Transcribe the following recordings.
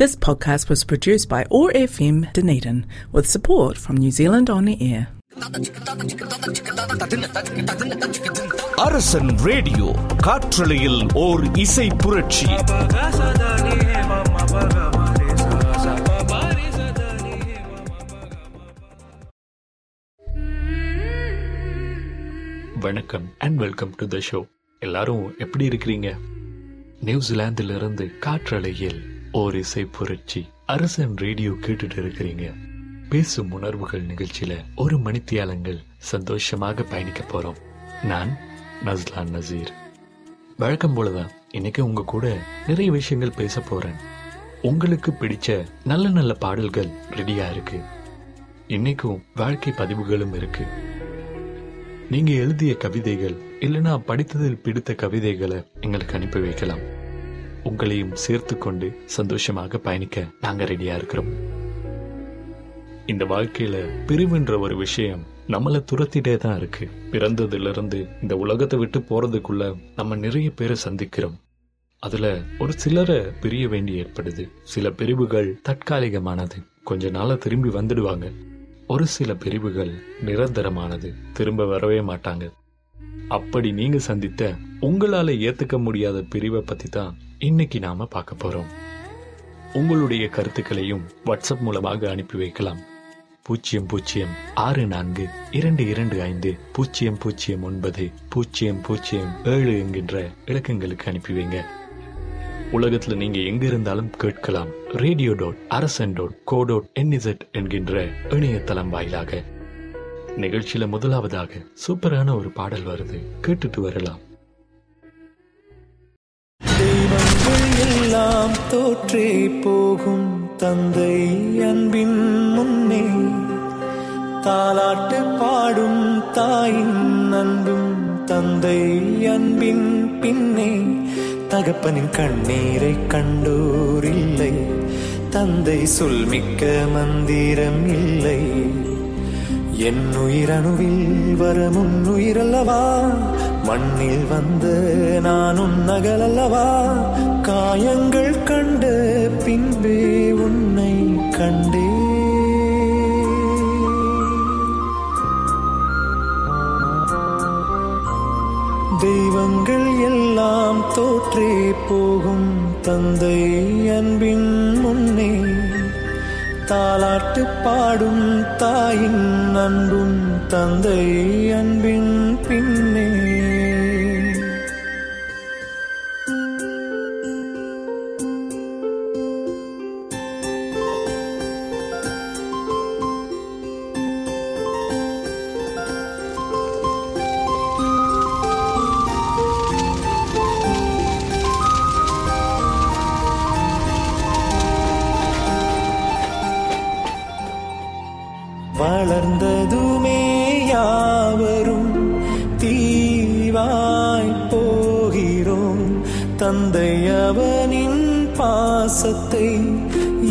This podcast was produced by OAR FM Dunedin with support from New Zealand On the Air. Arasan radio காற்றலையில் ஓர் இசை புரட்சி வணக்கம் and welcome to the show எல்லாரும் எப்படி இருக்கிறீங்க நியூசிலாந்துல இருந்து காற்றலையில் ஓர் இசை புரட்சி. அரசன் ரேடியோ கேட்டுட்டு இருக்கிறீங்க. பேசும் உணர்வுகள் நிகழ்ச்சியில ஒரு மணித்தியாலங்கள் சந்தோஷமாக பயணிக்க போறோம். நான் நஸ்லான் நசீர். வழக்கம் போலதான் இன்னைக்கு உங்க கூட நிறைய விஷயங்கள் பேச போறேன். உங்களுக்கு பிடிச்ச நல்ல நல்ல பாடல்கள் ரெடியா இருக்கு. இன்னைக்கும் வாழ்க்கை பதிவுகளும் இருக்கு. நீங்க எழுதிய கவிதைகள் இல்லைன்னா படித்ததில் பிடித்த கவிதைகளை எங்களுக்கு அனுப்பி வைக்கலாம். உங்களையும் சேர்த்து கொண்டு சந்தோஷமாக பயணிக்க நாங்க ரெடியா இருக்கிறோம். இந்த வாழ்க்கையில பிரிவுன்ற ஒரு விஷயம் நம்மள துரத்திட்டே தான் இருக்கு. பிறந்ததுல இருந்து இந்த உலகத்தை விட்டு போறதுக்குள்ள நம்ம நிறைய பேரை சந்திக்கிறோம். அதுல ஒரு சிலரை பிரிய வேண்டி ஏற்படுது. சில பிரிவுகள் தற்காலிகமானது. கொஞ்ச நாள திரும்பி வந்துடுவாங்க. ஒரு சில பிரிவுகள் நிரந்தரமானது. திரும்ப வரவே மாட்டாங்க. அப்படி நீங்க சந்தித்த உங்களால ஏத்துக்க முடியாத பிரிவை பத்தி தான் இன்னைக்கு நாம பார்க்க போறோம். உங்களுடைய கருத்துக்களையும் வாட்ஸ்அப் மூலமாக அனுப்பி வைக்கலாம். பூஜ்ஜியம் பூஜ்ஜியம் ஆறு நான்கு இரண்டு இரண்டு ஐந்து பூஜ்ஜியம் பூஜ்ஜியம் ஒன்பது பூஜ்ஜியம் பூஜ்ஜியம் ஏழு என்கின்ற இலக்கங்களுக்கு அனுப்பி வைங்க. உலகத்துல நீங்க எங்க இருந்தாலும் கேட்கலாம். Radio dot Arasan dot co dot NZ என்கின்ற இணையதளம் வாயிலாக. நிகழ்ச்சியில முதலாவதாக சூப்பரான ஒரு பாடல் வருது. கேட்டுட்டு வரலாம். எல்லாம் தோற்றே போகும் தந்தை அன்பின் முன்னே. தாலாட்டு பாடும் தாயின் அன்பும் தந்தை அன்பின் பின்னே. தகப்பனின் கண்ணீரை கண்டோர் இல்லை தந்தை சொல்மிக்க மந்திரம் இல்லை. என் உயிரணுவில் வரமுன் உயிரல்லவா மண்ணில் வந்து நானும் நகலல்லவா? காயங்கள் கண்ட பின்பே உன்னை கண்டே. தெய்வங்கள் எல்லாம் தோற்றே போகும் தந்தை அன்பின் முன்னே தாலாட்டு பாடும் தாயின் அன்பும் தந்தை அன்பின் பின்னே. அவனின் பாசத்தை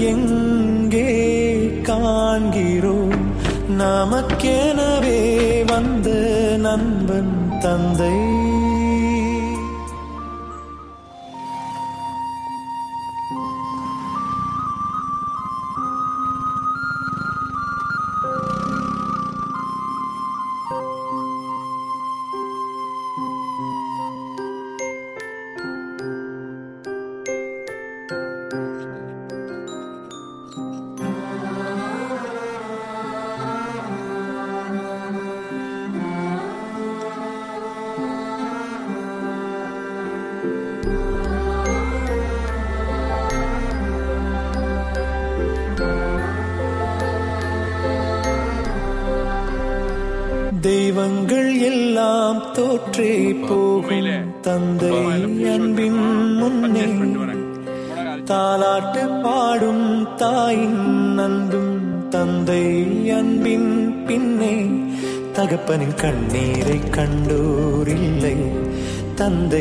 எங்கே காண்கிறோம்? நமக்கெனவே வந்த நண்பன் தந்தை.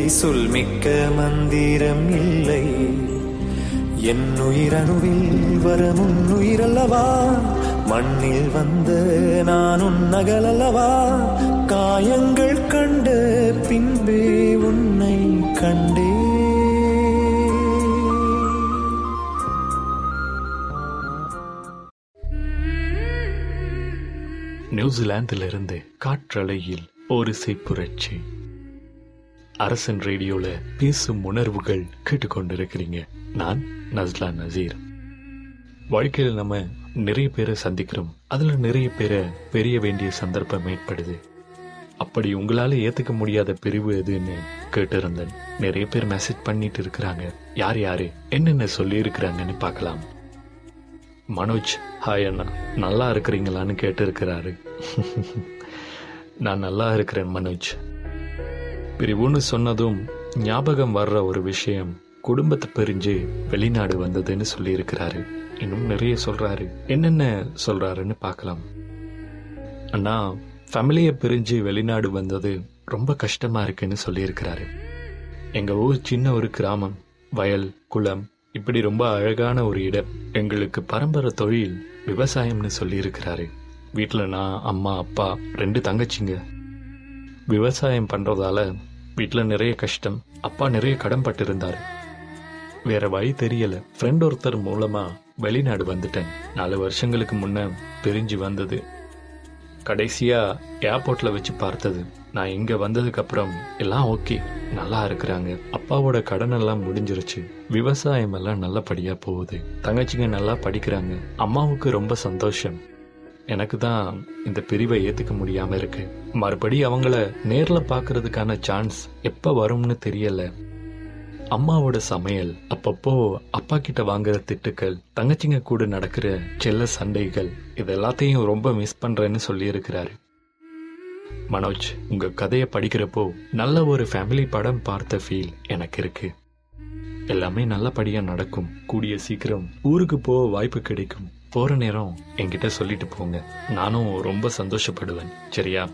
சொல் மிக்க மந்திரம் இல்லை. என் உயிரணுவில் வரமுன் உயிரல்லவா? மண்ணில் வந்து நான் நகலல்லவா? காயங்கள் கண்டு பின்பே உன்னை கண்டே. நியூசிலாந்திலிருந்து காற்றலையில் ஒரு புரட்சி. அரசன் ரேடியோல பேசும் உணர்வுகள் கேட்டுக்கொண்டிருக்கிறீங்க. நான் நஸ்லா நசீர். வாழ்க்கையில் நம்ம நிறைய பேரை சந்திக்கிறோம். அதுல நிறைய பேரை பெரிய வேண்டிய சந்தர்ப்பம் ஏற்படுது. அப்படி உங்களால ஏத்துக்க முடியாத பிரிவு எதுன்னு கேட்டிருந்தேன். நிறைய பேர் மெசேஜ் பண்ணிட்டு இருக்கிறாங்க. யார் யாரு? என்னென்ன சொல்லி இருக்கிறாங்கன்னு பார்க்கலாம். மனோஜ் ஹாய் அண்ணா. நல்லா இருக்கிறீங்களான்னு கேட்டிருக்கிறாரு. நான் நல்லா இருக்கிறேன் மனோஜ். பிரிவுன்னு சொன்னதும் ஞாபகம் வர்ற ஒரு விஷயம் குடும்பத்தை பிரிஞ்சு வெளிநாடு வந்ததுன்னு சொல்லியிருக்கிறாரு. இன்னும் நிறைய சொல்றாரு. என்னென்ன சொல்றாருன்னு பார்க்கலாம். அண்ணா ஃபேமிலியை பிரிஞ்சு வெளிநாடு வந்தது ரொம்ப கஷ்டமா இருக்குன்னு சொல்லியிருக்கிறாரு. எங்க ஊர் சின்ன ஒரு கிராமம். வயல் குளம் இப்படி ரொம்ப அழகான ஒரு இடம். எங்களுக்கு பரம்பரை தொழில் விவசாயம்னு சொல்லியிருக்கிறாரு. வீட்டில் நான் அம்மா அப்பா ரெண்டு தங்கச்சிங்க. விவசாயம் பண்ணுறதால வீட்டில் நிறைய கஷ்டம். அப்பா நிறைய கடன் பட்டிருந்தார். வேற வழி தெரியல. ஃப்ரெண்ட் ஒருத்தர் மூலமா வெளிநாடு வந்துட்டேன். நாலு வருஷங்களுக்கு முன்ன பிரிஞ்சு வந்தது. கடைசியா ஏர்போர்ட்ல வச்சு பார்த்தது. நான் இங்க வந்ததுக்கு அப்புறம் எல்லாம் ஓகே நல்லா இருக்கிறாங்க. அப்பாவோட கடன் எல்லாம் முடிஞ்சிருச்சு. விவசாயம் எல்லாம் நல்லபடியா போகுது. தங்கச்சிங்க நல்லா படிக்கிறாங்க. அம்மாவுக்கு ரொம்ப சந்தோஷம். எனக்கு தான் இந்த பிரிவை ஏத்துக்க முடியாம இருக்கு. மறுபடி அவங்கள நேர்ல பாக்குறதுக்கான சான்ஸ் எப்ப வரும்னு தெரியல. அம்மாவோட சமையல் அப்பப்போ அப்பா கிட்ட வாங்குற திட்டுக்கள் தங்கச்சிங்க கூட நடக்கிற செல்ல சண்டைகள் இது எல்லாத்தையும் ரொம்ப மிஸ் பண்றேன்னு சொல்லியிருக்கிறாரு. மனோஜ் உங்க கதையை படிக்கிறப்போ நல்ல ஒரு ஃபேமிலி படம் பார்த்த ஃபீல் எனக்கு இருக்கு. எல்லாமே நல்லபடியா நடக்கும். கூடிய சீக்கிரம் ஊருக்கு போக வாய்ப்பு கிடைக்கும். போகிற நேரம் என்கிட்ட சொல்லிட்டு போங்க. நானும் ரொம்ப சந்தோஷப்படுவேன். சரியா?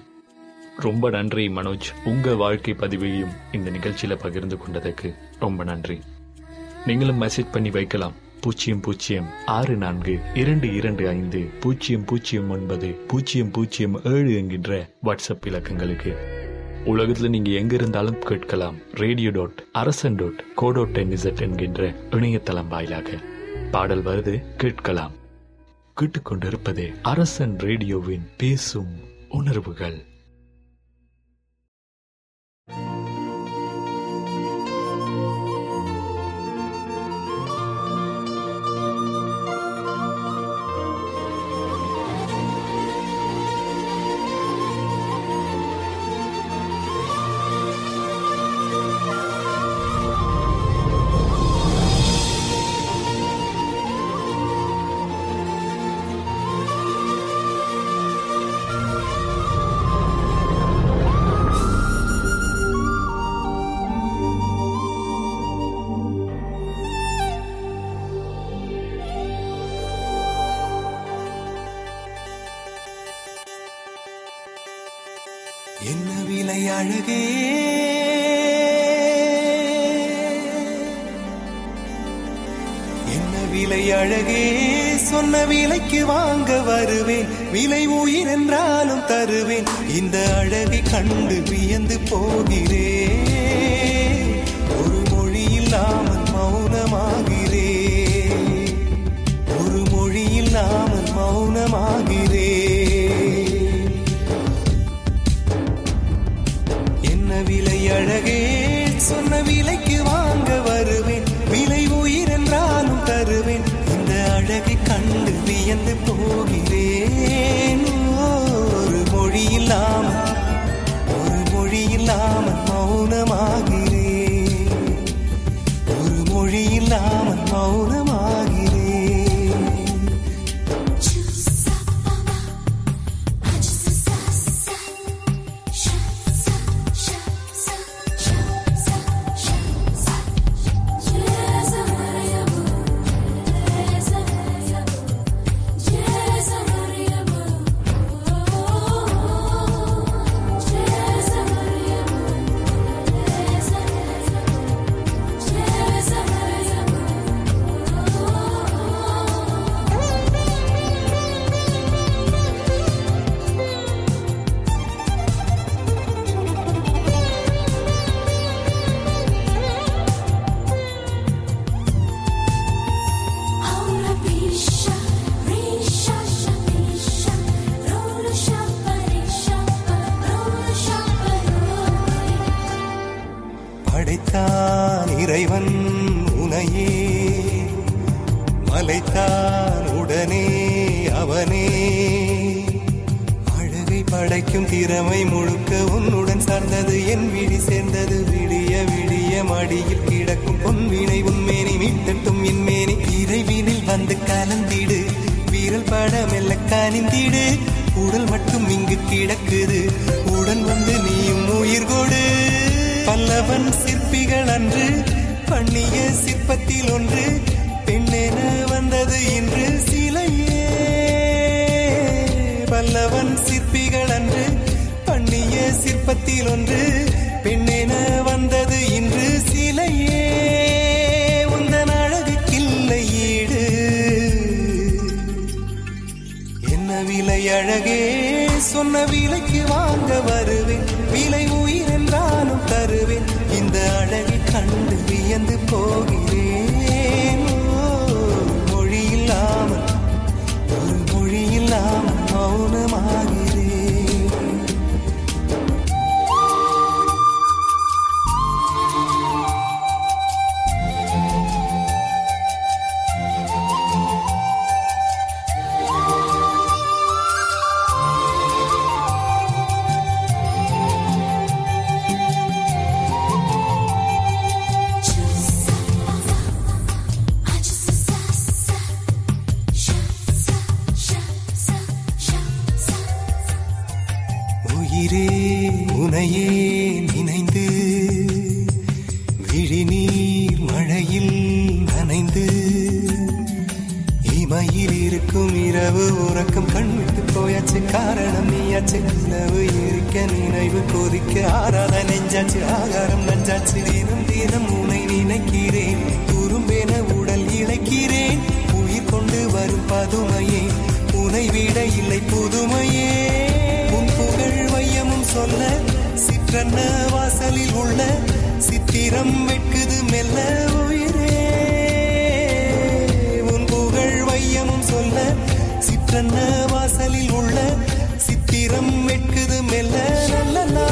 ரொம்ப நன்றி மனோஜ். உங்கள் வாழ்க்கை பதிவையும் இந்த நிகழ்ச்சியில் பகிர்ந்து கொண்டதுக்கு ரொம்ப நன்றி. நீங்களும் மெசேஜ் பண்ணி வைக்கலாம். பூஜ்ஜியம் பூஜ்ஜியம் ஆறு நான்கு இரண்டு இரண்டு ஐந்து பூஜ்ஜியம் பூஜ்ஜியம் ஒன்பது பூஜ்ஜியம் பூஜ்ஜியம் ஏழு என்கின்ற வாட்ஸ்அப் இலக்கங்களுக்கு. உலகத்தில் நீங்க எங்க இருந்தாலும் கேட்கலாம். Radio dot Arasan dot co dot NZ என்கின்ற இணையதளம் வாயிலாக. பாடல் வருது கேட்கலாம். கேட்டுக்கொண்டிருப்பது அரசன் ரேடியோவின் பேசும் உணர்வுகள். விலை உயிர் என்றாலும் தருவேன். இந்த அழகை கண்டு வியந்து போகிறேன். அணிந்திடு. உடல் மட்டும் இங்கு கிடக்குது. உடன் வந்து நீயும் உயிர் கொடு. பல்லவன் சிற்பிகள் அன்று பண்ணிய சிற்பத்தில் ஒன்று பெண்ணென வந்தது இன்று சிலையே. பல்லவன் சிற்பிகள் அன்று பண்ணிய சிற்பத்தில் ஒன்று பெண்ணென வந்தது இன்று சிலை அழகே சொன்ன விலைக்கு வாங்க வருவேன். விலை உயிர் என்றாலும் தருவேன். இந்த அழகை கண்டு வியந்து போகிறேன். மொழி இல்லாமல் ஒரு மொழி இல்லாமல் மௌனமா கண்ண வாசலில் உள்ள சித்திரம் வெட்குது மெல்ல உயிரே. உன் புகழ் வையமும் சொல்ல சிற்றன்ன வாசலில் உள்ள சித்திரம் வெட்குது மெல்ல நல்லலா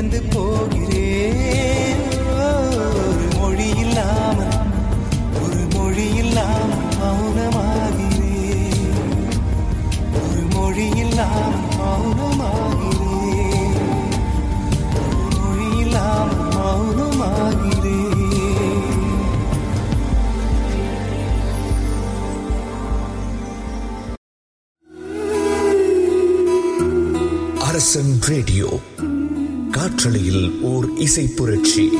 வியந்து போகிறேன். ஒரு மொழி இல்லாமல் ஒரு மொழி இல்லாமல் மௌனமாகிறேன். ஒரு மொழி இல்லாமல் மௌனமாகிறேன். ஒரு மொழி இல்லாமல் மௌனமாகிறேன். அரசன் ரேடியோ காற்றலையில் ஓர் இசை புரட்சி.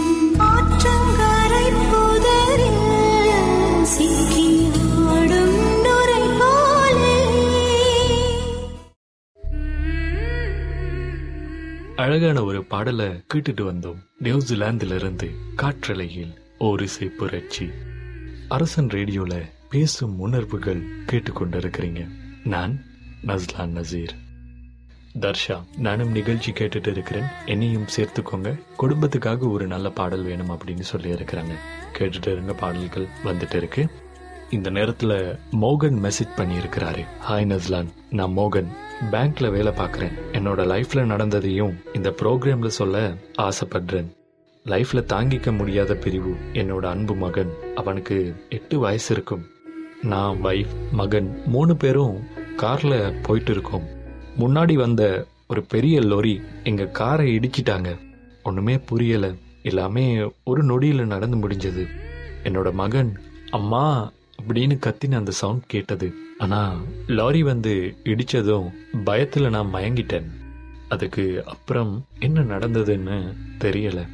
அழகான ஒரு பாடலை கேட்டுட்டு வந்தோம். நியூசிலாந்துல இருந்து காற்றலையில் ஓர் இசை புரட்சி. அரசன் ரேடியோல பேசும் உணர்வுகள் கேட்டுக்கொண்டிருக்கிறீங்க. நான் நஸ்லான் நசீர். தர்ஷா நானும் நிகழ்ச்சி கேட்டுட்டு இருக்கிறேன். என்னையும் சேர்த்துக்கோங்க. குடும்பத்துக்காக ஒரு நல்ல பாடல் வேணும் அப்படின்னு சொல்லி இருக்கிறாங்க கேட்டுட்டு இருங்க பாடல்கள் வந்துட்டு இருக்கு. இந்த நேரத்துல மோகன் மெசேஜ் பண்ணி இருக்கிறாரு ஹாய் நஸ்லான் நான் மோகன். பேங்க்ல வேலை பார்க்கறேன். என்னோட லைஃப்ல நடந்ததையும் இந்த ப்ரோக்ராம்ல சொல்ல ஆசைப்படுறேன். லைஃப்ல தாங்கிக்க முடியாத பிரிவு என்னோட அன்பு மகன். அவனுக்கு எட்டு வயசு இருக்கும். நான் வைஃப் மகன் மூணு பேரும் கார்ல போயிட்டு இருக்கோம். முன்னாடி வந்த ஒரு பெரிய லொரி எங்க காரை இடிச்சிட்டாங்க. ஒண்ணுமே புரியல. எல்லாமே ஒரு நொடியில நடந்து முடிஞ்சது. என்னோட மகன் அம்மா அப்படின்னு கத்தின அந்த சவுண்ட் கேட்டது. ஆனா லாரி வந்து இடிச்சதும் பயத்துல நான் மயங்கிட்டேன். அதுக்கு அப்புறம் என்ன நடந்ததுன்னு தெரியல.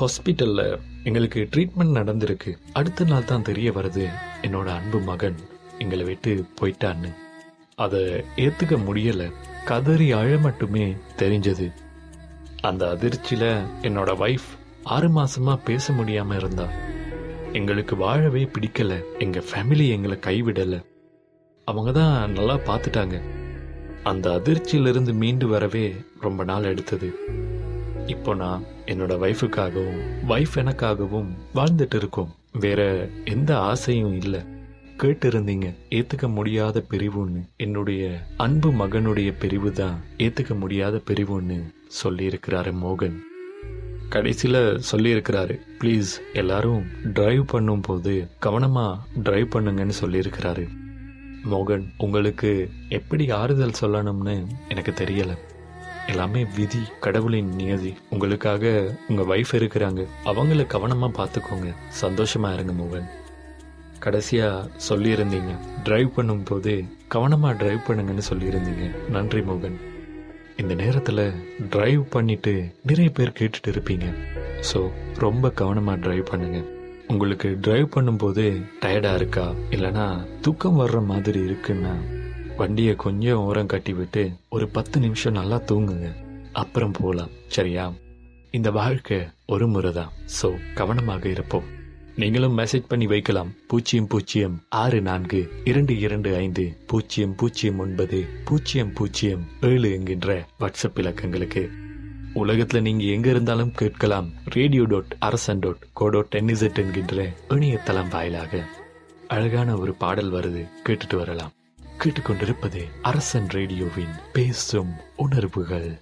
ஹாஸ்பிட்டல்ல எங்களுக்கு ட்ரீட்மெண்ட் நடந்திருக்கு. அடுத்த நாள் தான் தெரிய வருது என்னோட அன்பு மகன் எங்களை விட்டு போயிட்டான்னு. அதை ஏத்துக்க முடியல. கதறி அழ மட்டுமே தெரிஞ்சது. அந்த அதிர்ச்சியில என்னோட வைஃப் ஆறு மாசமா பேச முடியாம இருந்தா. எங்களுக்கு வாழவே பிடிக்கல. எங்க ஃபேமிலி எங்களை கைவிடல. அவங்க தான் நல்லா பார்த்துட்டாங்க. அந்த அதிர்ச்சியிலிருந்து மீண்டு வரவே ரொம்ப நாள் எடுத்தது. இப்போ நான் என்னோட வைஃபுக்காகவும் வைஃப் எனக்காகவும் வாழ்ந்துட்டு இருக்கோம். வேற எந்த ஆசையும் இல்லை. கேட்டிருந்தீங்க ஏத்துக்க முடியாத பிரிவுன்னு. என்னுடைய அன்பு மகனுடைய பிரிவு தான் ஏத்துக்க முடியாத பிரிவுன்னு சொல்லியிருக்கிறாரு மோகன். கடைசியில் சொல்லியிருக்கிறாரு ப்ளீஸ் எல்லாரும் டிரைவ் பண்ணும்போது கவனமாக டிரைவ் பண்ணுங்கன்னு சொல்லியிருக்கிறாரு. மோகன் உங்களுக்கு எப்படி ஆறுதல் சொல்லணும்னு எனக்கு தெரியல. எல்லாமே விதி கடவுளின் நியதி. உங்களுக்காக உங்க வைஃப் இருக்கிறாங்க. அவங்கள கவனமா பார்த்துக்கோங்க. சந்தோஷமா இருங்க மோகன். கடைசியாக சொல்லியிருந்தீங்க. டிரைவ் பண்ணும்போது கவனமாக டிரைவ் பண்ணுங்கன்னு சொல்லியிருந்தீங்க. நன்றி மோகன். இந்த நேரத்தில் டிரைவ் பண்ணிட்டு நிறைய பேர் கேட்டுட்டு இருப்பீங்க. ஸோ ரொம்ப கவனமாக டிரைவ் பண்ணுங்க. உங்களுக்கு டிரைவ் பண்ணும்போது டயர்டாக இருக்கா? இல்லைனா தூக்கம் வர்ற மாதிரி இருக்குன்னா வண்டியை கொஞ்சம் ஓரம் கட்டி விட்டு ஒரு பத்து நிமிஷம் நல்லா தூங்குங்க. அப்புறம் போகலாம் சரியா? இந்த வாழ்க்கை ஒரு முறை தான் ஸோ கவனமாக இருப்போம். நீங்களும் மெசேஜ் பண்ணி வைக்கலாம். பூஜ்ஜியம் பூஜ்ஜியம் ஆறு நான்கு இரண்டு இரண்டு ஐந்து பூஜ்ஜியம் பூஜ்ஜியம் ஒன்பது பூஜ்ஜியம் பூஜ்ஜியம் ஏழு என்கின்ற வாட்ஸ்அப் இலக்கங்களுக்கு. உலகத்துல நீங்க எங்க இருந்தாலும் கேட்கலாம். Radio dot Arasan dot co dot NZ என்கின்ற இணையதளம் வாயிலாக. அழகான ஒரு பாடல் வருது. கேட்டுட்டு வரலாம். கேட்டுக்கொண்டிருப்பது அரசன் ரேடியோவின் பேசும் உணர்வுகள்.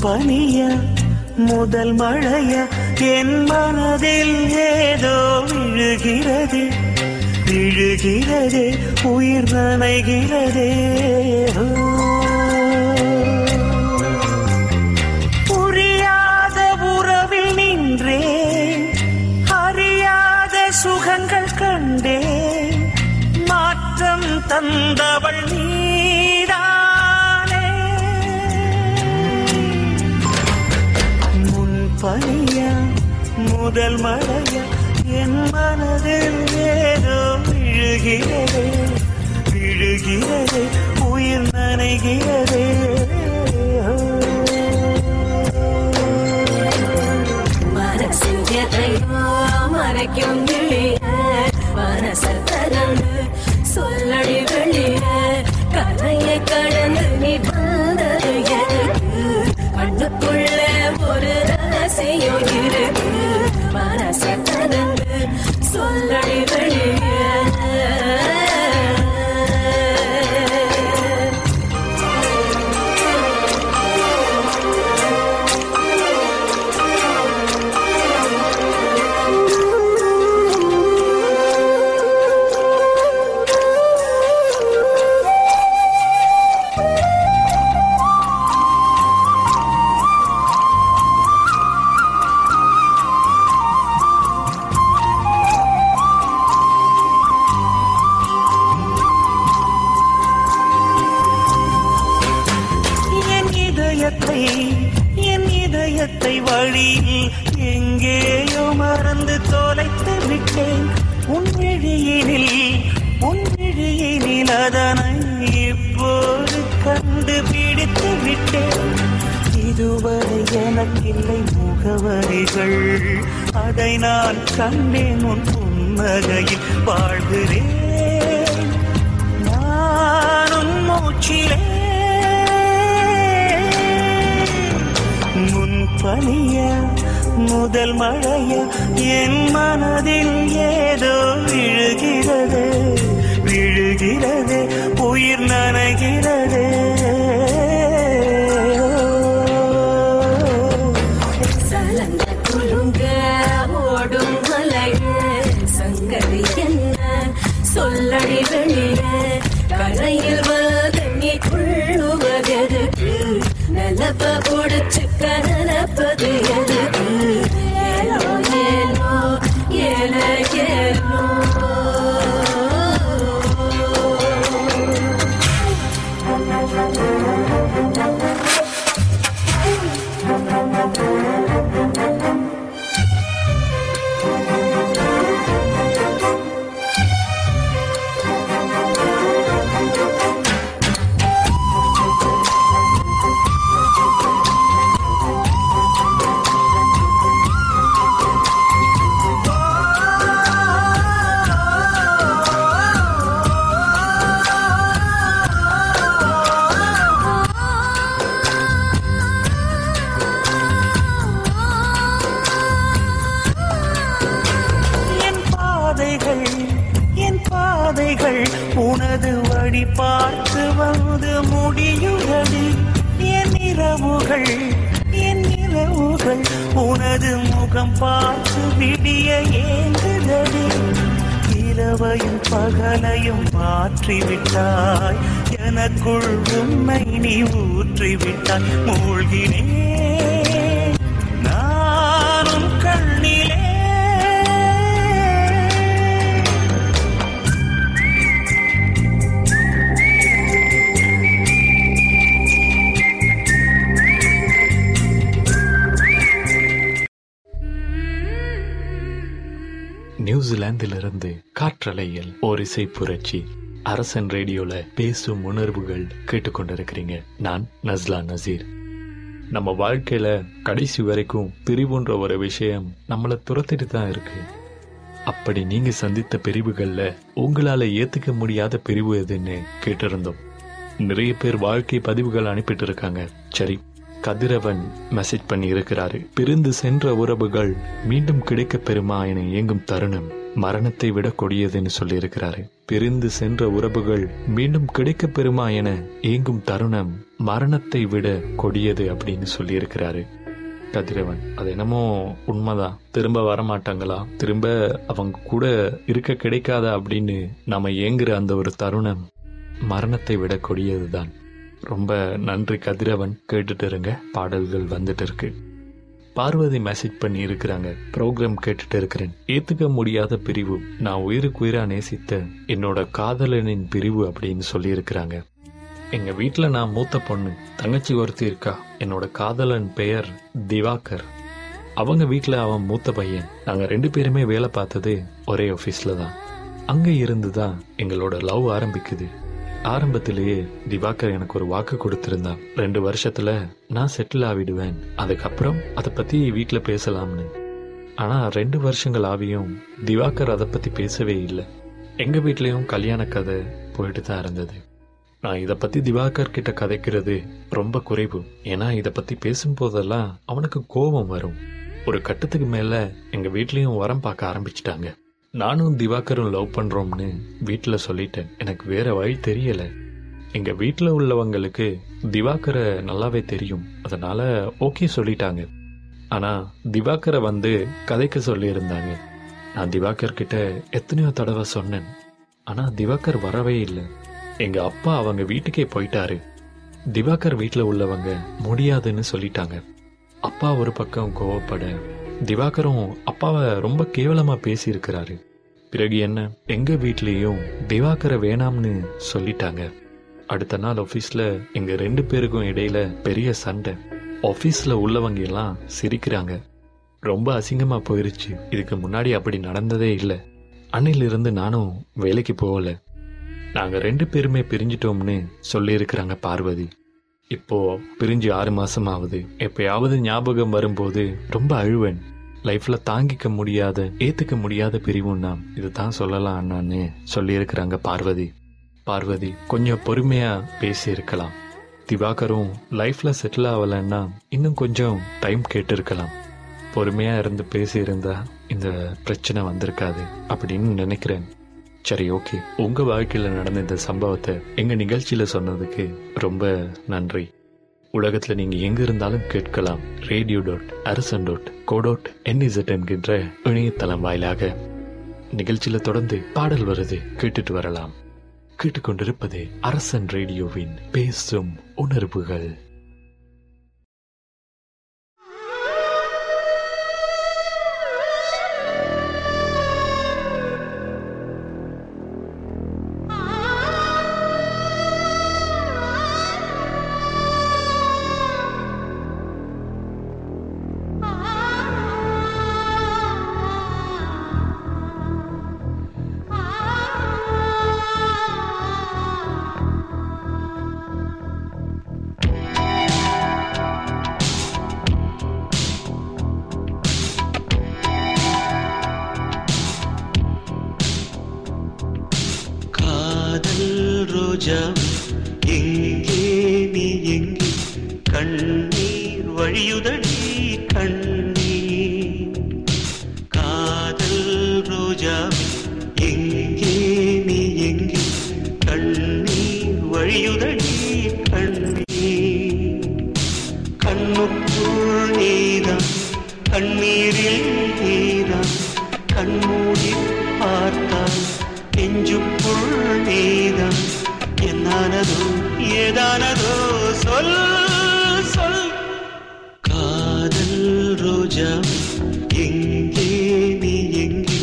பனிய முதல் மழைய என் மனதில் ஏதோ விழுகிறது. விழுகிறதே உயிர் நனைகிறதே. புரியாத உறவில் நின்றேன் அறியாத சுகங்கள் கண்டேன் மாற்றம் தந்த முதல் மழைய என் மனதில் ஏதோ விழுகிறதே விழுகிறதே உயிர் நனைகிறதே. மனசிந்தையோ மறைக்கும் மனசத்தகண்டு சொல்லடி வெளிய கதையை கடந்து நீ வந்தது எனக்கு. மண்ணுக்குள்ள ஒரு ரகசியம் இருக்கு. மனசை தகர்ந்து சொல்லடி இதயத்தை என் இதயத்தை வழியில் எங்கேயோ மறந்து தொலைத்து விட்டேன்? உன் விழியினில் உன் விழியினில் அதனை இப்போது கண்டுபிடித்து விட்டேன். இதுவரை எனக்கில்லை முகவரிகள். அதை நான் கண்டேன் உன் புன்னகையில் வாழ்கிறேன். நானும் மூச்சிலே பனிய முதல் மழைய என் மனதில் ஏதோ விழுகிறது. விழுகிறது உயிர் நனைகிறது. சொல்லடி வெளிய. கரையில் வந்து நீ துள்ளுவதெதுக்கு நிலப்ப பொடிச்சுக்க കനലപ്പതിയത് உனது முகம் பார்த்து விடிய ஏங்குதடி. இரவையும் பகலையும் மாற்றிவிட்டாய். எனக்குள் உண்மை நீ ஊற்றிவிட்டாய். மூழ்கினேன். நியூசிலாந்திலிருந்து காற்றலையில் ஓர் இசை புரட்சி. அரசன் ரேடியோல பேசும் உணர்வுகள் கேட்டுக்கொண்டிருக்கிறீங்க. நான் நஸ்லா நசீர். நம்ம வாழ்க்கையில கடைசி வரைக்கும் பிரிவுன்ற ஒரு விஷயம் நம்மளை துரத்திட்டு தான் இருக்கு. அப்படி நீங்க சந்தித்த பிரிவுகள்ல உங்களால ஏத்துக்க முடியாத பிரிவு எதுன்னு கேட்டிருந்தோம். நிறைய பேர் வாழ்க்கை பதிவுகள் அனுப்பிட்டு இருக்காங்க சரி கதிரவன் மெசேஜ் பண்ணி இருக்கிறாரு பிரிந்து சென்ற உறவுகள் மீண்டும் கிடைக்க பெறுமா என இயங்கும் தருணம். மரணத்தை விட கொடியதுன்னு சொல்லி பிரிந்து சென்ற உறவுகள் மீண்டும் கிடைக்க பெறுமா என ஏங்கும் தருணம் மரணத்தை விட கொடியது அப்படின்னு சொல்லியிருக்கிறாரு. கதிரவன் அது என்னமோ உண்மைதான். திரும்ப வரமாட்டாங்களா? திரும்ப அவங்க கூட இருக்க கிடைக்காதா அப்படின்னு நம்ம ஏங்குற அந்த ஒரு தருணம் மரணத்தை விட கொடியதுதான். ரொம்ப நன்றி கதிரவன். கேட்டுட்டு இருங்க. பாடல்கள் வந்துட்டு இருக்கு. பார்வதி மெசேஜ் பண்ணி இருக்கிறாங்க. ப்ரோக்ராம் கேட்டுட்டு இருக்கிறேன். ஏத்துக்க முடியாத பிரிவு. நான் உயிருக்கு உயிரா நேசித்த என்னோட காதலனின் பிரிவு அப்படின்னு சொல்லி இருக்கிறாங்க. எங்க வீட்ல நான் மூத்த பொண்ணு. தங்கச்சி ஒருத்தி இருக்கா. என்னோட காதலன் பெயர் திவாகர். அவங்க வீட்டில் அவன் மூத்த பையன். நாங்க ரெண்டு பேருமே வேலை பார்த்தது ஒரே ஆபீஸ்ல தான். அங்க இருந்து தான் எங்களோட லவ் ஆரம்பிக்குது. ஆரம்பத்திலேயே திவாகர் எனக்கு ஒரு வாக்கு கொடுத்திருந்தான் ரெண்டு வருஷத்துல நான் செட்டில் ஆவிடுவேன் அதுக்கப்புறம் அதை பத்தி வீட்டில் பேசலாம்னு. ஆனா ரெண்டு வருஷங்கள் ஆவியும் திவாகர் அதை பத்தி பேசவே இல்லை. எங்க வீட்லயும் கல்யாண கதை போயிட்டு தான் இருந்தது. நான் இதை பத்தி திவாகர் கிட்ட கதைக்கிறது ரொம்ப குறைவு. ஏன்னா இதை பத்தி பேசும்போதெல்லாம் அவனுக்கு கோபம் வரும். ஒரு கட்டத்துக்கு மேல எங்க வீட்லயும் உரம் பார்க்க ஆரம்பிச்சிட்டாங்க. நானும் திவாகரும் லவ் பண்றோம்னு வீட்டில் சொல்லிட்டேன். எனக்கு வேற வழி தெரியல. எங்க வீட்டில் உள்ளவங்களுக்கு திவாகரை நல்லாவே தெரியும். அதனால ஓகே சொல்லிட்டாங்க. ஆனா திவாகரை வந்து கதைக்க சொல்லியிருந்தாங்க. நான் திவாகர் கிட்ட எத்தனையோ தடவை சொன்னேன். ஆனா திவாகர் வரவே இல்லை. எங்க அப்பா அவங்க வீட்டுக்கே போயிட்டாரு. திவாகர் வீட்டில் உள்ளவங்க முடியாதுன்னு சொல்லிட்டாங்க. அப்பா ஒரு பக்கம் கோவப்பட திவாகரும் அப்பாவை ரொம்ப கேவலமா பேசியிருக்கிறாரு. பிறகு என்ன? எங்க வீட்லேயும் திவாகரை வேணாம்னு சொல்லிட்டாங்க. அடுத்த நாள் ஆஃபீஸில் எங்க ரெண்டு பேருக்கும் இடையில பெரிய சண்டை. ஆஃபீஸில் உள்ளவங்க எல்லாம் சிரிக்கிறாங்க. ரொம்ப அசிங்கமா போயிருச்சு. இதுக்கு முன்னாடி அப்படி நடந்ததே இல்லை. அன்னையிலிருந்து நானும் வேலைக்கு போகல. நாங்க ரெண்டு பேருமே பிரிஞ்சிட்டோம்னு சொல்லியிருக்கிறாங்க பார்வதி. இப்போ பிரிஞ்சு ஆறு மாசம் ஆகுது எப்பயாவது ஞாபகம் வரும்போது ரொம்ப அழுவேன். லைஃப்ல தாங்கிக்க முடியாத ஏத்துக்க முடியாத பிரிவுன்னா இதுதான் சொல்லலாம் அண்ணான்னு சொல்லி இருக்கிறாங்க பார்வதி. பார்வதி கொஞ்சம் பொறுமையா பேசி இருக்கலாம் திவாகரும் லைஃப்ல செட்டில் ஆகலைன்னா இன்னும் கொஞ்சம் டைம் கேட்டு இருக்கலாம் பொறுமையா இருந்து பேசி இருந்தா இந்த பிரச்சனை வந்திருக்காது அப்படின்னு நினைக்கிறேன். சரி ஓகே. உங்க வாழ்க்கையில நடந்த இந்த சம்பவத்தை எங்க நிகழ்ச்சியில சொன்னதுக்கு ரொம்ப நன்றி. உலகத்துல நீங்க எங்க இருந்தாலும் கேட்கலாம். Radio dot Arasan dot co dot NZ என்கின்ற இணையதளம் வாயிலாக. நிகழ்ச்சியில தொடர்ந்து பாடல் வருது கேட்டுட்டு வரலாம். கேட்டுக்கொண்டிருப்பது அரசன் ரேடியோவின் பேசும் உணர்வுகள். கண்ணுக்குள் நீதான் கண்ணீரில் நீதான் கண்மூடி பார்த்தால் நெஞ்சுக்குள் நீதான் என்னானதோ ஏதானதோ சொல் சொல். காதல் ரோஜா எங்கே நீ எங்கே?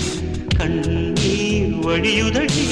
கண்ணீர் வழியுதடி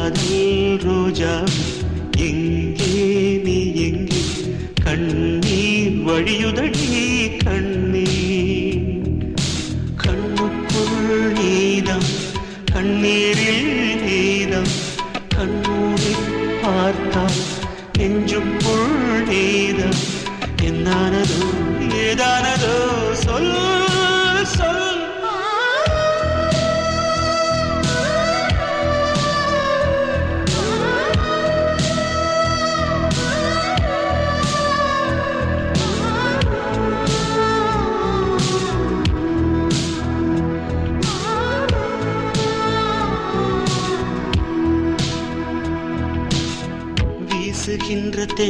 காதல் ரோஜா எங்கே நீ எங்கே? கண்ணீர் வழியுதடி.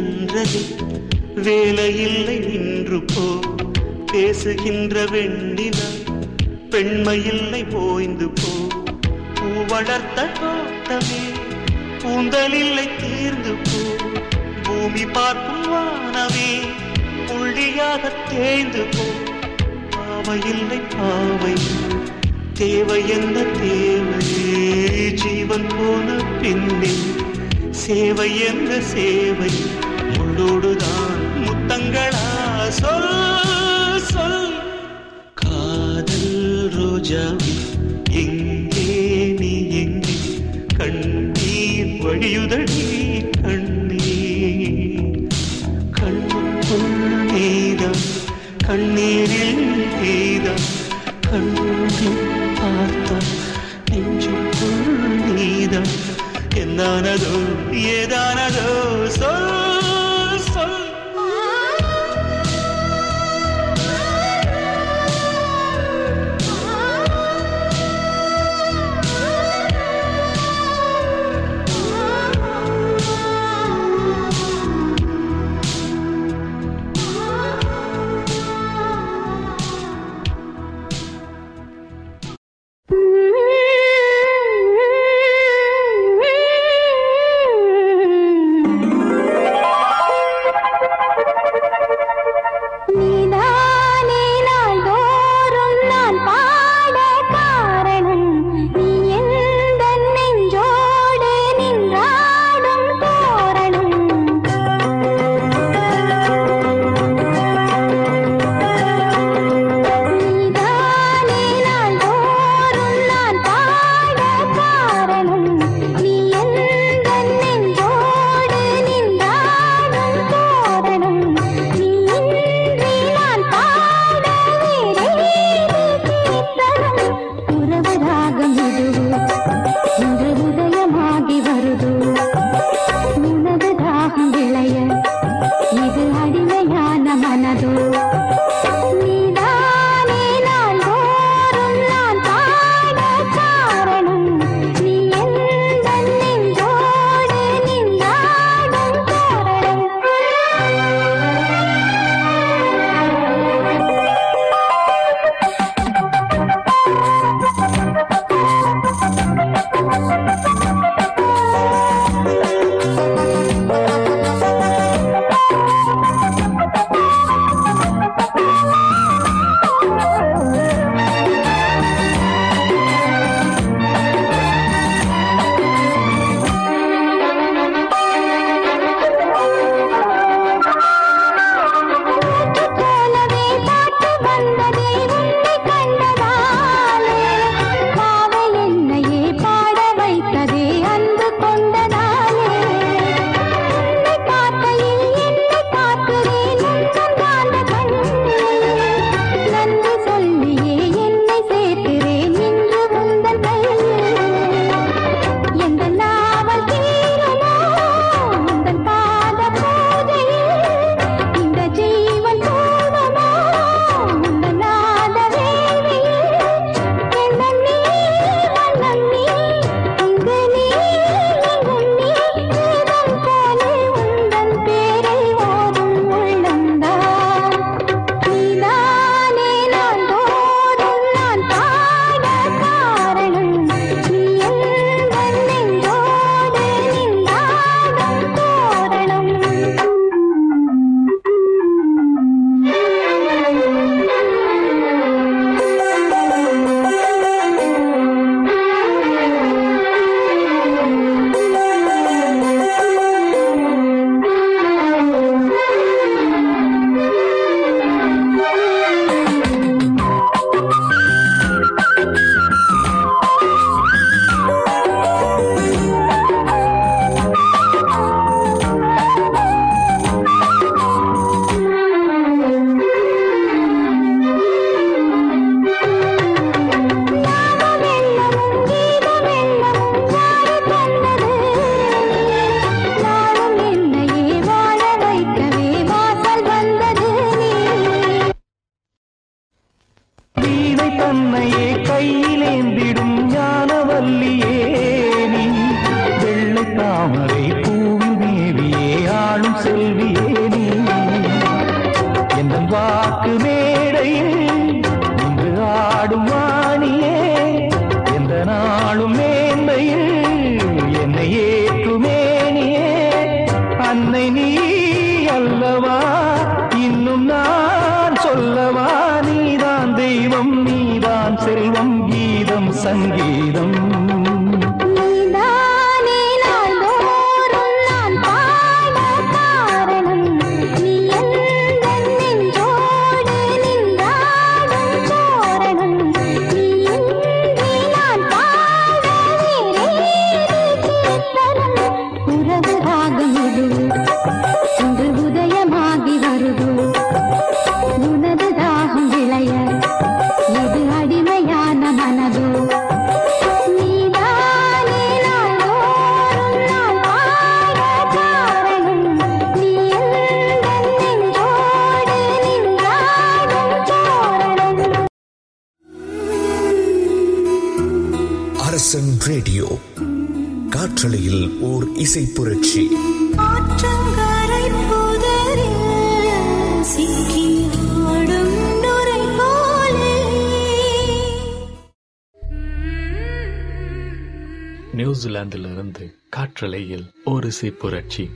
நின்றது. வேலையில்லை நின்று போ. பேசுகின்ற வெண்ணிலா பெண்மையில்லை போய்ந்து போ. பூ வளர்த்த தோட்டமே பூந்தலில்லை தீர்ந்து போ. பூமி பார்க்கும் வானவே புள்ளியாக தேய்ந்து போ. பாவையில்லை பாவை தேவை என்ன தேவையே. ஜீவன் போன பின்னே சேவை என்ன சேவை? முள்ளோடுதான் முத்தங்களா? சொல் சொல். காதல் ரோஜா எங்கே நீ எங்கே? கண்ணீர் வழியுதடி கண்ணீர் கண்ணுக்குள் நீதம் கண்ணீரில் நீதம் கண்ணூரில் பார்த்த நெஞ்சுக்குள் நீதம் என்னானதோ ஏதானதோ சொல். நியூசிலாந்திலிருந்து காற்றலையில் ஒரு புரட்சி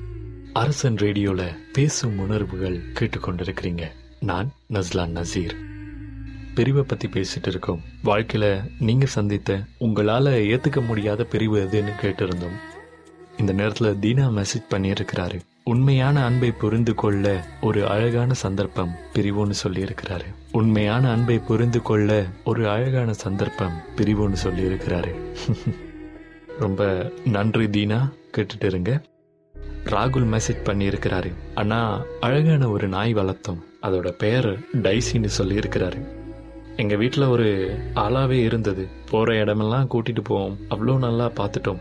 அரசன் ரேடியோல பேசும் உணர்வுகள் கேட்டுக்கொண்டிருக்கிறீங்க. நான் நஸ்லான் நசீர். பிரிவை பத்தி பேசிட்டு இருக்கோம். வாழ்க்கையில நீங்க சந்தித்த உங்களால ஏத்துக்க முடியாத பிரிவு எதுன்னு கேட்டிருந்தோம். இந்த நேரத்துல தீனா மெசேஜ் பண்ணியிருக்கிறாரு. உண்மையான அன்பை புரிந்து கொள்ள ஒரு அழகான சந்தர்ப்பம் பிரிவுன்னு சொல்லி இருக்கிறாரு உண்மையான அன்பை புரிந்து கொள்ள ஒரு அழகான சந்தர்ப்பம் பிரிவுன்னு சொல்லி இருக்கிறாரு ரொம்ப நன்றி தீனா. கேட்டுட்டு இருங்க. ராகுல் மெசேஜ் பண்ணியிருக்கிறாரு. அண்ணா அழகான ஒரு நாய் வளர்த்தோம். அதோட பெயர் டைசின்னு சொல்லியிருக்கிறாரு. எங்கள் வீட்டில் ஒரு ஆளாவே இருந்தது. போகிற இடமெல்லாம் கூட்டிகிட்டு போவோம். அவ்வளோ நல்லா பார்த்துட்டோம்.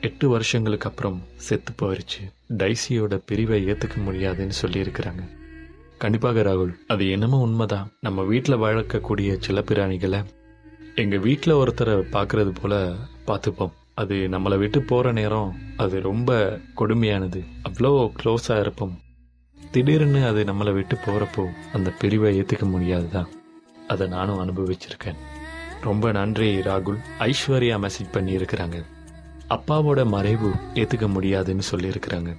எட்டு வருஷங்களுக்கு அப்புறம் செத்து போயிருச்சு. டைசியோட பிரிவை ஏற்றுக்க முடியாதுன்னு சொல்லியிருக்கிறாங்க. கண்டிப்பாக ராகுல் அது என்னமோ உண்மைதான். நம்ம வீட்டில் வளர்க்கக்கூடிய சில்லப்பிராணிகளை எங்கள் வீட்டில் ஒருத்தரை பார்க்கறது போல பார்த்துப்போம். அது நம்மளை விட்டு போகிற நேரம் அது ரொம்ப கொடுமையானது. அவ்வளோ க்ளோஸாக இருப்போம். திடீர்னு அது நம்மளை விட்டு போகிறப்போ அந்த பிரிவை ஏற்றுக்க முடியாது தான் அதை நானும் அனுபவிச்சிருக்கேன். ரொம்ப நன்றி ராகுல். ஐஸ்வர்யா மெசேஜ் பண்ணியிருக்கிறாங்க. அப்பாவோட மறைவு ஏற்றுக்க முடியாதுன்னு சொல்லியிருக்கிறாங்க.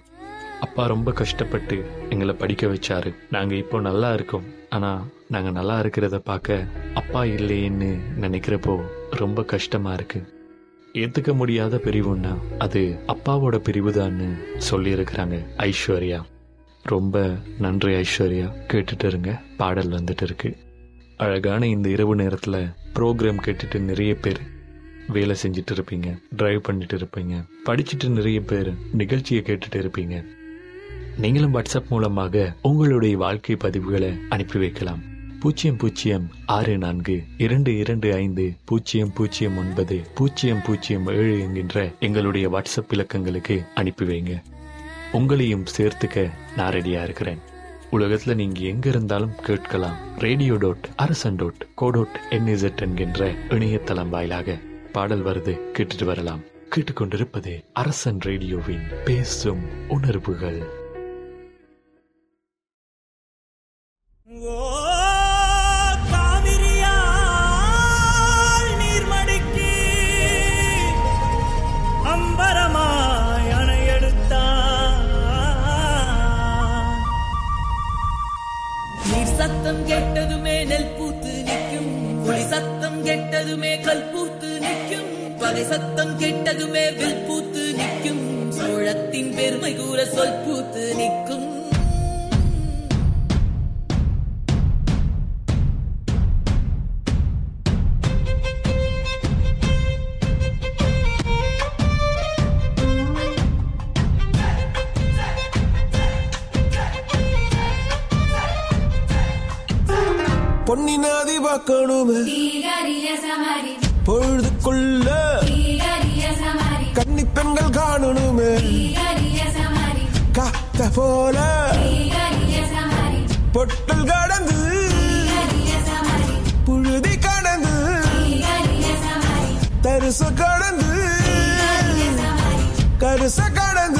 அப்பா ரொம்ப கஷ்டப்பட்டு எங்களை படிக்க வச்சாரு. நாங்கள் இப்போ நல்லா இருக்கோம். ஆனால் நாங்கள் நல்லா இருக்கிறத பார்க்க அப்பா இல்லைன்னு நினைக்கிறப்போ ரொம்ப கஷ்டமாக இருக்குது ஏத்துக்க முடியாத பிரிவுன்னா அது அப்பாவோட பிரிவுதான்னு தான்னு சொல்லியிருக்கிறாங்க ஐஸ்வர்யா. ரொம்ப நன்றி ஐஸ்வர்யா. கேட்டுட்டு இருங்க. பாடல் வந்துட்டு இருக்கு. அழகான இந்த இரவு நேரத்தில் ப்ரோக்ராம் கேட்டுட்டு நிறைய பேர் வேலை செஞ்சுட்டு இருப்பீங்க. டிரைவ் பண்ணிட்டு இருப்பீங்க. படிச்சுட்டு நிறைய பேர் நிகழ்ச்சியை கேட்டுட்டு இருப்பீங்க. நீங்களும் வாட்ஸ்அப் மூலமாக உங்களுடைய வாழ்க்கை பதிவுகளை அனுப்பி வைக்கலாம். பூஜ்ஜியம் பூஜ்ஜியம் ஆறு நான்கு இரண்டு இரண்டு ஐந்து பூஜ்ஜியம் பூஜ்ஜியம் ஒன்பது பூஜ்ஜியம் பூஜ்ஜியம் ஏழு என்கின்ற எங்களுடைய வாட்ஸ்அப் இலக்கங்களுக்கு அனுப்பி வைங்க. உங்களையும் சேர்த்துக்க நான் ரெடியா இருக்கிறேன். உலகத்துல நீங்க எங்க இருந்தாலும் கேட்கலாம். Radio dot Arasan dot co dot NZ என்கின்ற இணையதளம் வாயிலாக பாடல் வருது கேட்டுட்டு வரலாம். கேட்டுக்கொண்டிருப்பது அரசன் ரேடியோவின் பேசும் உணர்வுகள். கேட்டதுமே கல்பூத்து நிற்கும். பகை சத்தம் கேட்டதுமே வில் பூத்து நிற்கும். சோழத்தின் பெருமை கூற சொல் பூத்து நிற்கும். பொன்னி நாதி பார்க்கணுமே பொழுதுக்குள்ள கன்னி பெண்கள் காணணுமே. காத்த போல பொட்டல் கடந்து புழுதி கடந்து தரிசு கடந்து கருச கடந்து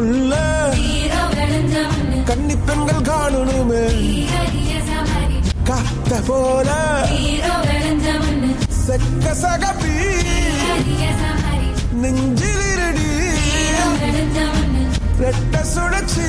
எனக்குள்ள கன்னி பெண்கள் காணணுமே. காத்த போல செக்க சகபி நெஞ்சிலிரடி ரெட்ட சுழச்சி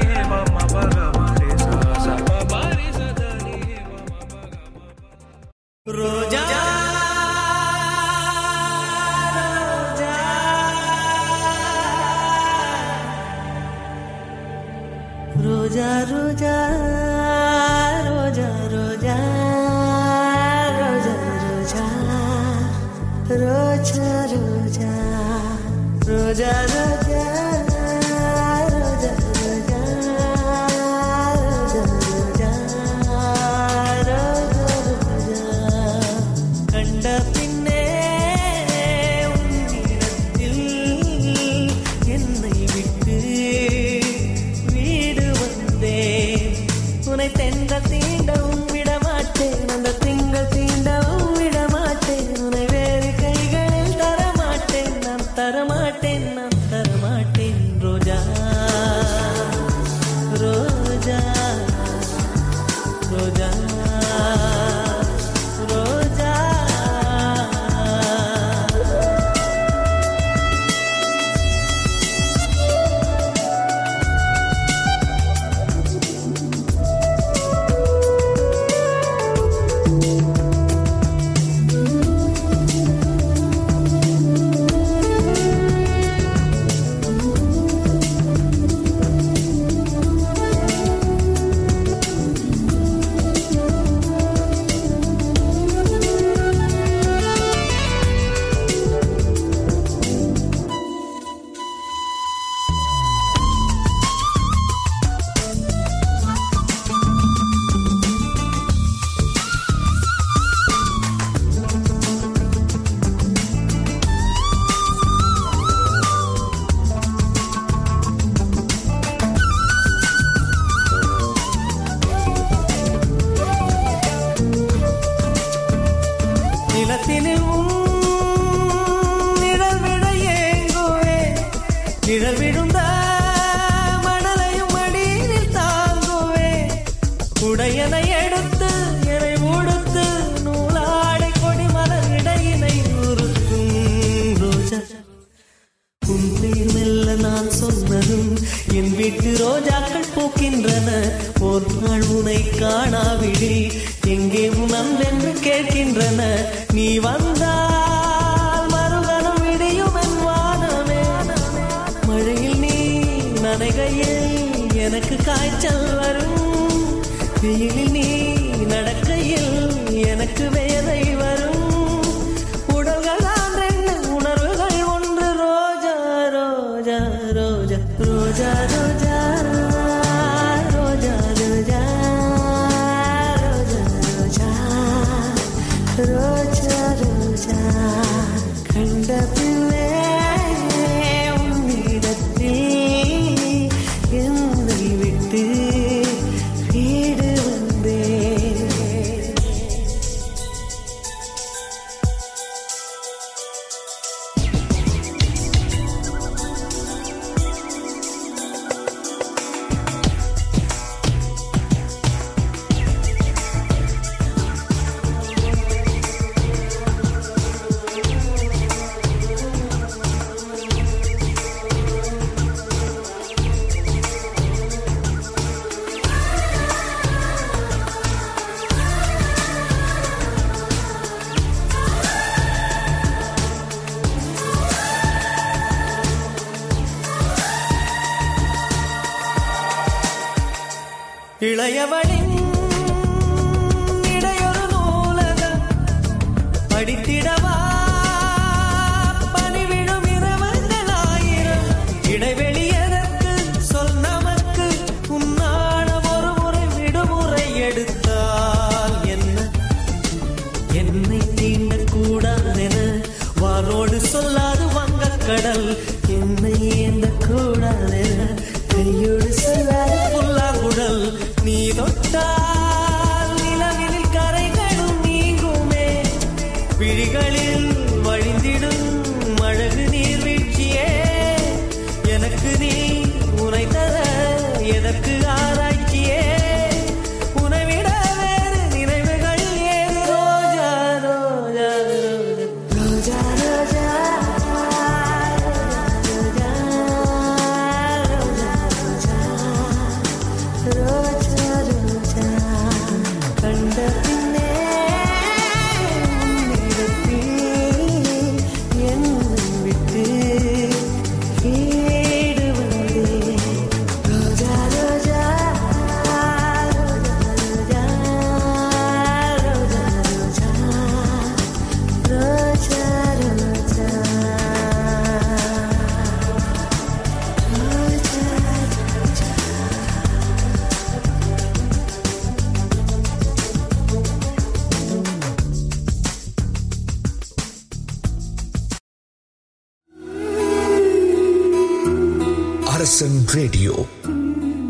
ரேடியோ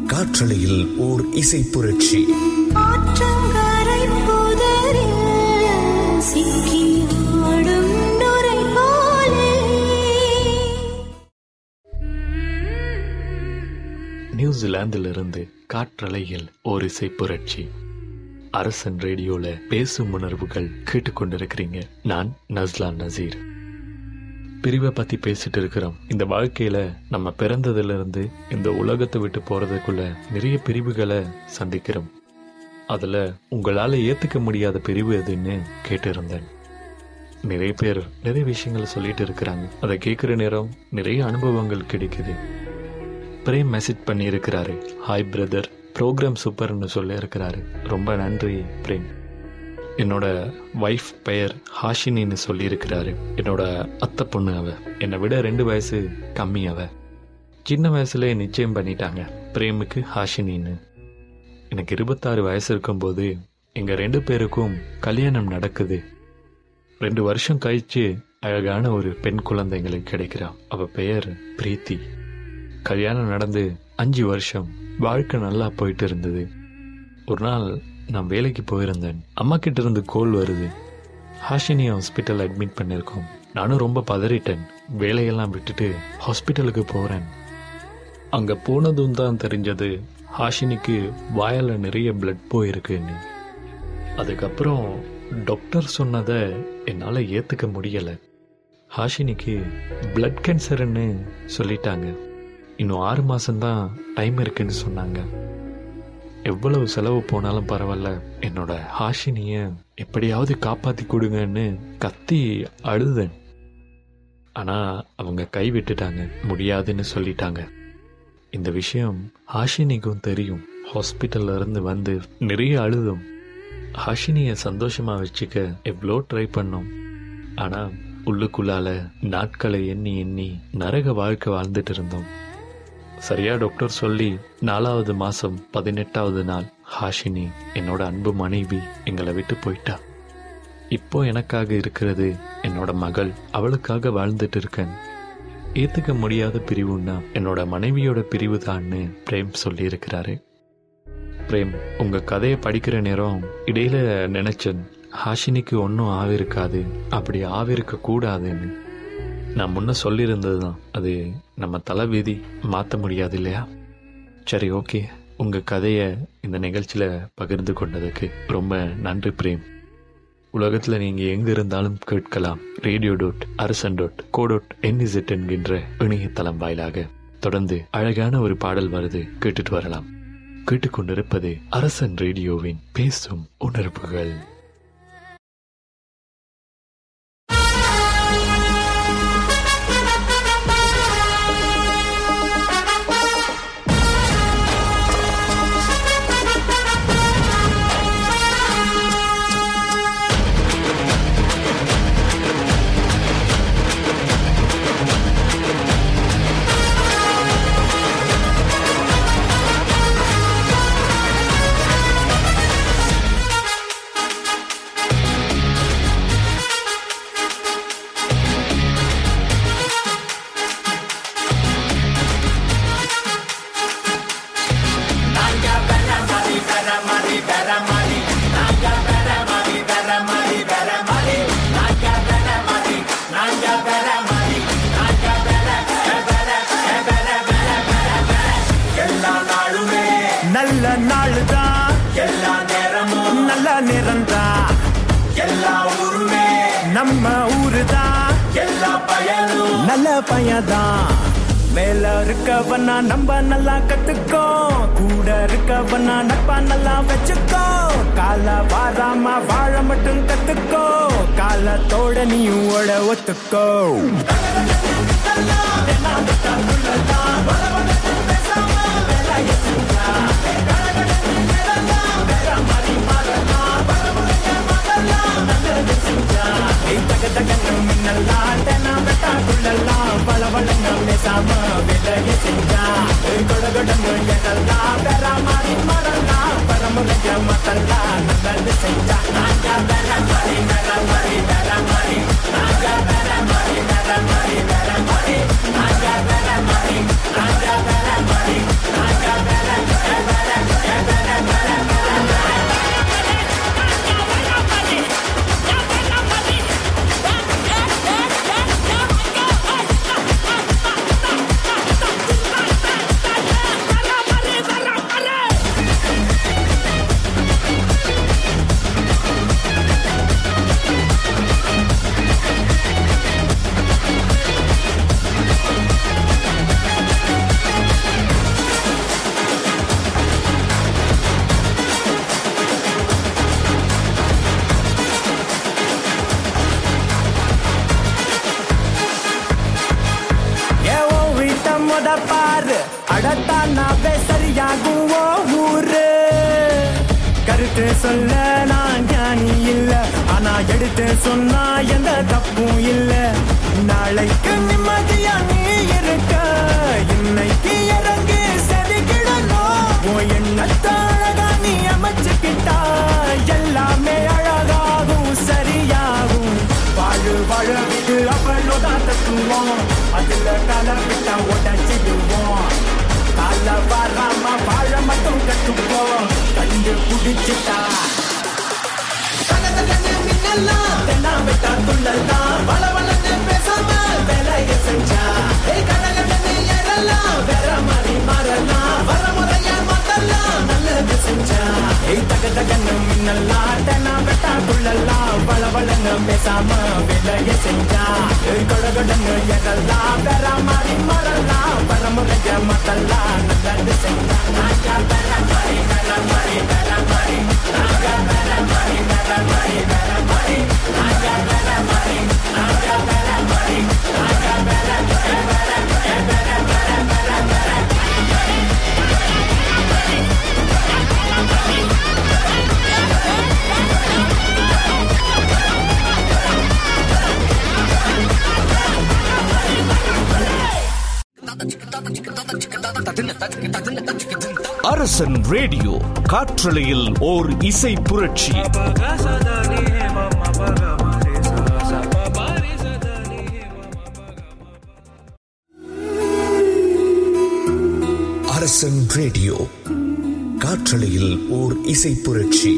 காற்றலையில் ஓர் இசை புரட்சி. நியூசிலாந்திலிருந்து காற்றலையில் ஓர் இசை புரட்சி. அரசன் ரேடியோல பேசும் உணர்வுகள் கேட்டுக்கொண்டிருக்கிறீங்க. நான் நஸ்லான் நசீர். பிரிவை பற்றி பேசிட்டு இருக்கிறோம். இந்த வாழ்க்கையில நம்ம பிறந்ததுலேருந்து இந்த உலகத்தை விட்டு போறதுக்குள்ள நிறைய பிரிவுகளை சந்திக்கிறோம். அதில் உங்களால் ஏற்றுக்க முடியாத பிரிவு எதுன்னு கேட்டிருந்தேன். நிறைய பேர் நிறைய விஷயங்களை சொல்லிட்டு இருக்கிறாங்க. அதை கேட்குற நேரம் நிறைய அனுபவங்கள் கிடைக்குது. பிரேம் மெசேஜ் பண்ணியிருக்கிறாரு. ஹாய் பிரதர் ப்ரோக்ராம் சூப்பர்னு சொல்லியிருக்கிறாரு. ரொம்ப நன்றி பிரேம். என்னோட ஒய்ஃப் பெயர் ஹாஷினின்னு சொல்லியிருக்கிறாரு. என்னோட அத்தை பொண்ணு அவ. என்னை விட ரெண்டு வயசு கம்மி அவ. சின்ன வயசுல நிச்சயம் பண்ணிட்டாங்க. பிரேமுக்கு ஹாஷினின்னு. எனக்கு இருபத்தாறு வயசு இருக்கும்போது எங்கள் ரெண்டு பேருக்கும் கல்யாணம் நடக்குது. ரெண்டு வருஷம் கழித்து அழகான ஒரு பெண் குழந்தைங்களுக்கு கிடைக்கிறான் அவள் பெயர் பிரீத்தி. கல்யாணம் நடந்து அஞ்சு வருஷம். வாழ்க்கை நல்லா போயிட்டு இருந்தது. ஒரு நாள் நான் வேலைக்கு போயிருந்தேன். அம்மா கிட்ட இருந்து கோல் வருது. ஹாஷினியை ஹாஸ்பிட்டல் அட்மிட் பண்ணியிருக்கோம். நானும் ரொம்ப பதறிட்டேன். வேலையெல்லாம் விட்டுட்டு ஹாஸ்பிட்டலுக்கு போகிறேன் அங்கே போனதும் தான் தெரிஞ்சது ஹாஷினிக்கு வாயால் நிறைய பிளட் போயிருக்குன்னு. அதுக்கப்புறம் டாக்டர் சொன்னதை என்னால் ஏற்றுக்க முடியலை. ஹாஷினிக்கு பிளட் கேன்சர்னு சொல்லிட்டாங்க. இன்னும் ஆறு மாசம்தான் டைம் இருக்குன்னு சொன்னாங்க. எவ்வளவு செலவு போனாலும் பரவாயில்ல. என்னோட ஹாஷினிய எப்படியாவது காப்பாத்தி கொடுங்கன்னு கத்தி அழுதேன். ஆனா அவங்க கை விட்டுட்டாங்க. முடியாதுன்னு சொல்லிட்டாங்க. இந்த விஷயம் ஹாஷினிக்கும் தெரியும். ஹாஸ்பிட்டல்ல இருந்து வந்து நிறைய அழுதும். ஹாஷினிய சந்தோஷமா வச்சுக்க எவ்வளோ ட்ரை பண்ணோம். ஆனா உள்ளுக்குள்ளால நாட்களை எண்ணி எண்ணி நரக வாழ்க்கை வாழ்ந்துட்டு இருந்தோம். சரியா டாக்டர் சொல்லி நாலாவது மாசம் பதினெட்டாவது நாள் ஹாஷினி என்னோட அன்பு மனைவி எங்களை விட்டு போயிட்டா. இப்போ எனக்காக இருக்கிறது என்னோட மகள். அவளுக்காக வாழ்ந்துட்டு இருக்கேன். ஏத்துக்க முடியாத பிரிவுன்னா என்னோட மனைவியோட பிரிவு தான்னு பிரேம் சொல்லியிருக்கிறாரு. பிரேம் உங்க கதையை படிக்கிற நேரம் இடையில நினைச்சேன். ஹாஷினிக்கு ஒன்றும் ஆவிருக்காது. அப்படி ஆவிருக்க கூடாதுன்னு நான் முன்ன சொல்லியிருந்தது தான் அது நம்ம தலைவிதி மாற்ற முடியாது இல்லையா? சரி ஓகே. உங்கள் கதையை இந்த நிகழ்ச்சியில் பகிர்ந்து கொண்டதுக்கு ரொம்ப நன்றி பிரேம். உலகத்தில் நீங்கள் எங்க இருந்தாலும் கேட்கலாம். Radio dot Arasan dot co dot NZ என்கின்ற இணையதளம் வாயிலாக தொடர்ந்து அழகான ஒரு பாடல் வருது கேட்டுட்டு வரலாம். கேட்டுக்கொண்டிருப்பது அரசன் ரேடியோவின் பேசும் உணர்வுகள். வச்சுக்கோ. கால வாராம வாழ மட்டும் கத்துக்கோ. காலத்தோட நீ ஓட ஒத்துக்கோ. ஏய், தக தகன்னு மின்னலாம், தெனா வெட்டாக்குள்ளலாம், வளவளங்க பேசாம வேலையை செஞ்சா. ஏய், கொட கொடன்னு எழலாம், வேற மாதிரி மறலாம், பரமுறைய மத்தலாம், நல்லது செஞ்சா. நாங்க வேற மாதிரி, வேற மாதிரி, வேற மாதிரி. நாங்க வேற மாதிரி, வேற மாதிரி, வேற மாதிரி. நாங்க வேற மாதிரி, நாங்க வேற மாதிரி. நாங்க வேற, வேற, வேற, வேற, வேற, வேற. அவளோட அதுல கால உடச்சிடுவோம் கால வராம வாழ மட்டும் கட்டுப்போம் கண்டு குடிச்சுட்டா பேசாம வேலையை செஞ்சா ஏய் எழலாம் வேற மாதிரி மாறலாம் செஞ்சா ஏய் தக தகன்னு மின்னலாம் தென்னா வெட்டா துள்ளலாம் வளவளன்னு பேசாம வேலைய செஞ்சா. ஏய் கடகடன்னு ஏறலாம் வேற மாதிரி மாறலாம் வர முறையா மாத்தலாம் நல்லது செஞ்சா. நாங்க வேற மாதிரி வேற மாதிரி வேற மாதிரி நாங்க வேற மாதிரி வேற மாதிரி வேற மாதிரி நாங்க வேற மாதிரி நாங்க வேற மாதிரி நாங்க அரசன் ரேடியோ காற்றலையில் ஓர் இசை புரட்சி. அரசன் ரேடியோ காற்றலையில் ஓர் இசை புரட்சி.